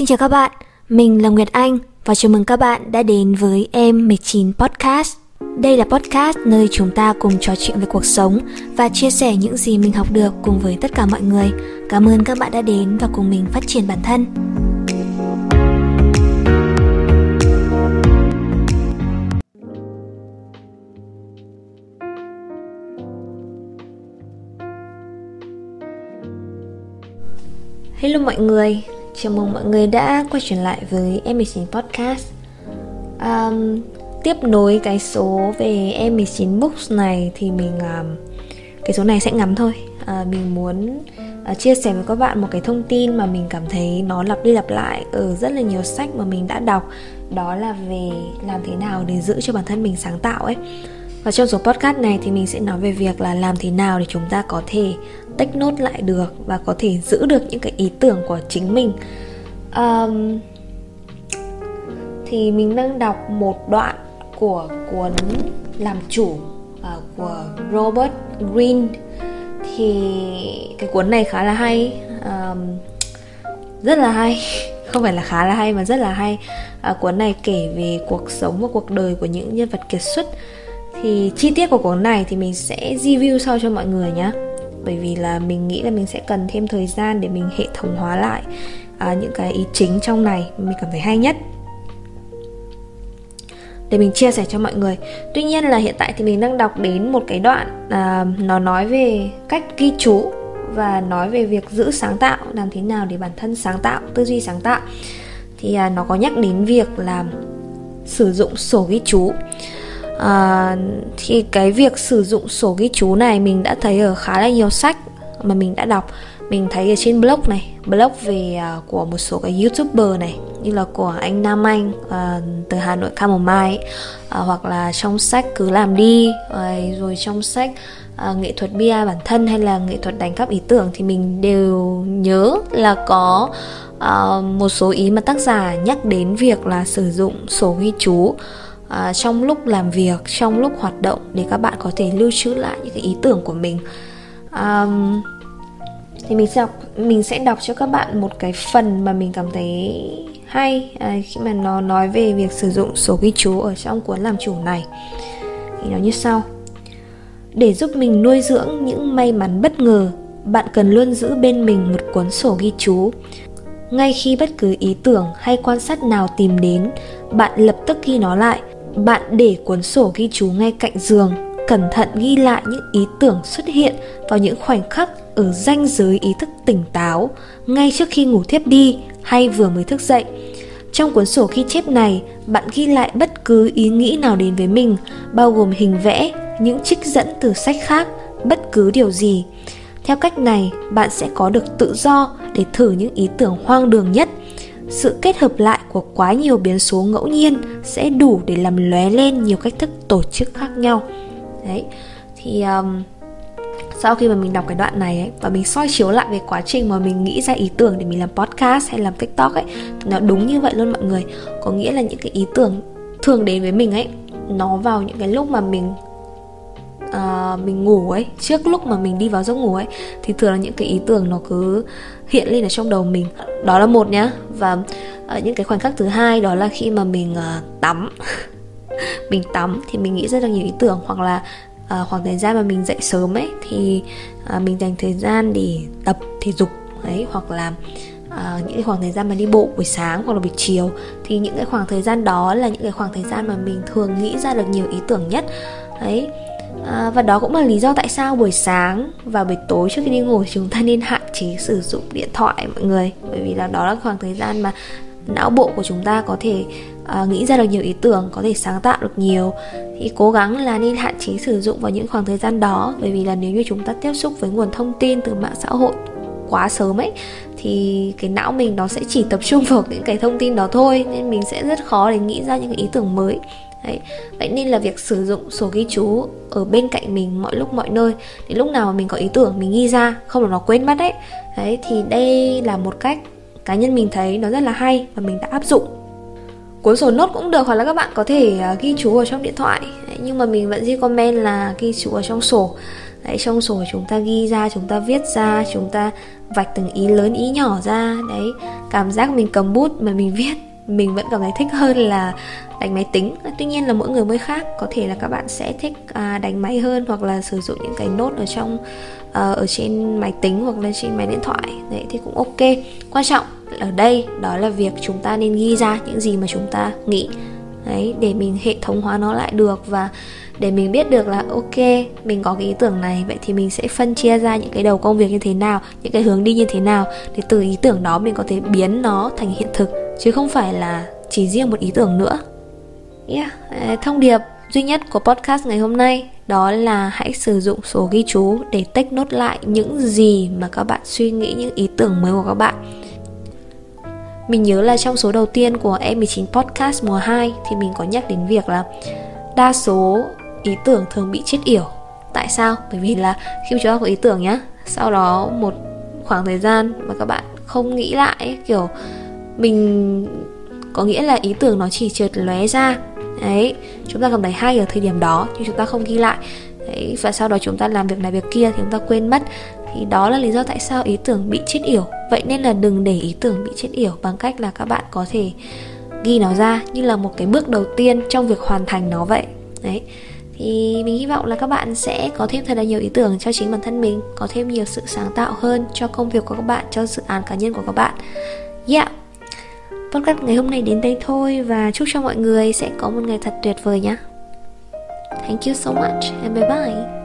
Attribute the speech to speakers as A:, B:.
A: Xin chào các bạn, mình là Nguyệt Anh và chào mừng các bạn đã đến với Em 19 Podcast. Đây là podcast nơi chúng ta cùng trò chuyện về cuộc sống và chia sẻ những gì mình học được cùng với tất cả mọi người. Cảm ơn các bạn đã đến và cùng mình phát triển bản thân. Hello mọi người, chào mừng mọi người đã quay trở lại với Em 19 Podcast. Um, Tiếp nối cái số về Em 19 Books này thì mình um, Cái số này sẽ ngắn thôi. Uh, Mình muốn uh, chia sẻ với các bạn một cái thông tin mà mình cảm thấy nó lặp đi lặp lại Ở rất là nhiều sách mà mình đã đọc. Đó là về làm thế nào để giữ cho bản thân mình sáng tạo ấy. Và trong số podcast này thì mình sẽ nói về việc là làm thế nào để chúng ta có thể tách nốt lại được và có thể giữ được những cái ý tưởng của chính mình. Um, thì mình đang đọc một đoạn của cuốn làm chủ uh, của Robert Greene. Thì cái cuốn này khá là hay. Um, rất là hay. Không phải là khá là hay mà rất là hay. À, cuốn này kể về cuộc sống và cuộc đời của những nhân vật kiệt xuất. Thì chi tiết của cuốn này thì mình sẽ review sau cho mọi người nhé bởi vì là mình nghĩ là mình sẽ cần thêm thời gian để mình hệ thống hóa lại à, những cái ý chính trong này mình cảm thấy hay nhất. Để mình chia sẻ cho mọi người. Tuy nhiên là hiện tại thì mình đang đọc đến một cái đoạn à, nó nói về cách ghi chú và nói về việc giữ sáng tạo làm thế nào để bản thân sáng tạo tư duy sáng tạo. Thì à, nó có nhắc đến việc làm sử dụng sổ ghi chú à, thì cái việc sử dụng sổ ghi chú này mình đã thấy ở khá là nhiều sách mà mình đã đọc. Mình thấy ở trên blog này blog về uh, của một số cái youtuber này như là của anh Nam Anh uh, từ Hà Nội Camomile uh, à, hoặc là trong sách cứ làm đi uh, rồi trong sách uh, nghệ thuật bia bản thân hay là nghệ thuật đánh cắp ý tưởng thì mình đều nhớ là có uh, một số ý mà tác giả nhắc đến việc là sử dụng sổ ghi chú à, trong lúc làm việc trong lúc hoạt động để các bạn có thể lưu trữ lại những cái ý tưởng của mình. À, thì mình sẽ đọc mình sẽ đọc cho các bạn một cái phần mà mình cảm thấy hay à, khi mà nó nói về việc sử dụng sổ ghi chú ở trong cuốn làm chủ này. Thì nó như sau. Để giúp mình nuôi dưỡng những may mắn bất ngờ bạn cần luôn giữ bên mình một cuốn sổ ghi chú. Ngay khi bất cứ ý tưởng hay quan sát nào tìm đến bạn lập tức ghi nó lại bạn để cuốn sổ ghi chú ngay cạnh giường, cẩn thận ghi lại những ý tưởng xuất hiện vào những khoảnh khắc ở ranh giới ý thức tỉnh táo, ngay trước khi ngủ thiếp đi hay vừa mới thức dậy. Trong cuốn sổ ghi chép này, bạn ghi lại bất cứ ý nghĩ nào đến với mình, bao gồm hình vẽ, những trích dẫn từ sách khác, bất cứ điều gì. Theo cách này, bạn sẽ có được tự do để thử những ý tưởng hoang đường nhất sự kết hợp lại của quá nhiều biến số ngẫu nhiên sẽ đủ để làm lóe lên nhiều cách thức tổ chức khác nhau. Đấy thì um, sau khi mà mình đọc cái đoạn này ấy và mình soi chiếu lại về quá trình mà mình nghĩ ra ý tưởng để mình làm podcast hay làm tiktok ấy thì nó đúng như vậy luôn mọi người. Có nghĩa là những cái ý tưởng thường đến với mình ấy nó vào những cái lúc mà mình uh, mình ngủ ấy trước lúc mà mình đi vào giấc ngủ ấy thì thường là những cái ý tưởng nó cứ hiện lên ở trong đầu mình. Đó là một nhá. Và uh, những cái khoảnh khắc thứ hai đó là khi mà mình uh, tắm. Mình tắm thì mình nghĩ rất là nhiều ý tưởng. Hoặc là uh, khoảng thời gian mà mình dậy sớm ấy thì uh, mình dành thời gian để tập thể dục ấy. Hoặc là à, những cái khoảng thời gian mà đi bộ buổi sáng hoặc là buổi chiều. Thì những cái khoảng thời gian đó là những cái khoảng thời gian mà mình thường nghĩ ra được nhiều ý tưởng nhất ấy à, và đó cũng là lý do tại sao buổi sáng và buổi tối trước khi đi ngủ chúng ta nên hạn chế sử dụng điện thoại mọi người. Bởi vì là đó là khoảng thời gian mà não bộ của chúng ta có thể à, nghĩ ra được nhiều ý tưởng có thể sáng tạo được nhiều. Thì cố gắng là nên hạn chế sử dụng vào những khoảng thời gian đó. Bởi vì là nếu như chúng ta tiếp xúc với nguồn thông tin từ mạng xã hội quá sớm ấy thì cái não mình nó sẽ chỉ tập trung vào những cái thông tin đó thôi. Nên mình sẽ rất khó để nghĩ ra những cái ý tưởng mới. Đấy. Vậy nên là việc sử dụng sổ ghi chú ở bên cạnh mình mọi lúc mọi nơi để lúc nào mà mình có ý tưởng mình ghi ra Không là nó quên mất đấy. Đấy thì đây là một cách cá nhân mình thấy nó rất là hay và mình đã áp dụng. Cuốn sổ nốt cũng được hoặc là các bạn có thể à, ghi chú ở trong điện thoại. Đấy, nhưng mà mình vẫn comment là ghi chú ở trong sổ. Đấy trong sổ chúng ta ghi ra chúng ta viết ra chúng ta vạch từng ý lớn ý nhỏ ra. Đấy cảm giác mình cầm bút mà mình viết mình vẫn cảm thấy thích hơn là đánh máy tính. Tuy nhiên là mỗi người mới khác có thể là các bạn sẽ thích à, đánh máy hơn hoặc là sử dụng những cái nốt ở trong ờ, ở trên máy tính hoặc là trên máy điện thoại. Đấy thì cũng ok. Quan trọng ở đây đó là việc chúng ta nên ghi ra những gì mà chúng ta nghĩ. Đấy để mình hệ thống hóa nó lại được và để mình biết được là ok mình có cái ý tưởng này vậy thì mình sẽ phân chia ra những cái đầu công việc như thế nào những cái hướng đi như thế nào để từ ý tưởng đó mình có thể biến nó thành hiện thực chứ không phải là chỉ riêng một ý tưởng nữa. Yeah. Ờ, thông điệp duy nhất của podcast ngày hôm nay đó là hãy sử dụng sổ ghi chú để tách nốt lại những gì mà các bạn suy nghĩ, những ý tưởng mới của các bạn. Mình nhớ là trong số đầu tiên của E19 Podcast mùa 2 thì mình có nhắc đến việc là đa số ý tưởng thường bị chết yểu. Tại sao? Bởi vì là khi chúng ta có ý tưởng nhá, sau đó một khoảng thời gian mà các bạn không nghĩ lại kiểu mình có nghĩa là ý tưởng nó chỉ trượt lóe ra. Đấy chúng ta cảm thấy hay ở thời điểm đó nhưng chúng ta không ghi lại. Đấy, và sau đó chúng ta làm việc này việc kia thì chúng ta quên mất. Thì đó là lý do tại sao ý tưởng bị chết yểu. Vậy nên là đừng để ý tưởng bị chết yểu bằng cách là các bạn có thể ghi nó ra như là một cái bước đầu tiên trong việc hoàn thành nó vậy. Đấy thì mình hy vọng là các bạn sẽ có thêm thật là nhiều ý tưởng cho chính bản thân mình có thêm nhiều sự sáng tạo hơn cho công việc của các bạn cho dự án cá nhân của các bạn. Yeah podcast ngày hôm nay đến đây thôi và chúc cho mọi người sẽ có một ngày thật tuyệt vời nhé. Thank you so much and bye bye.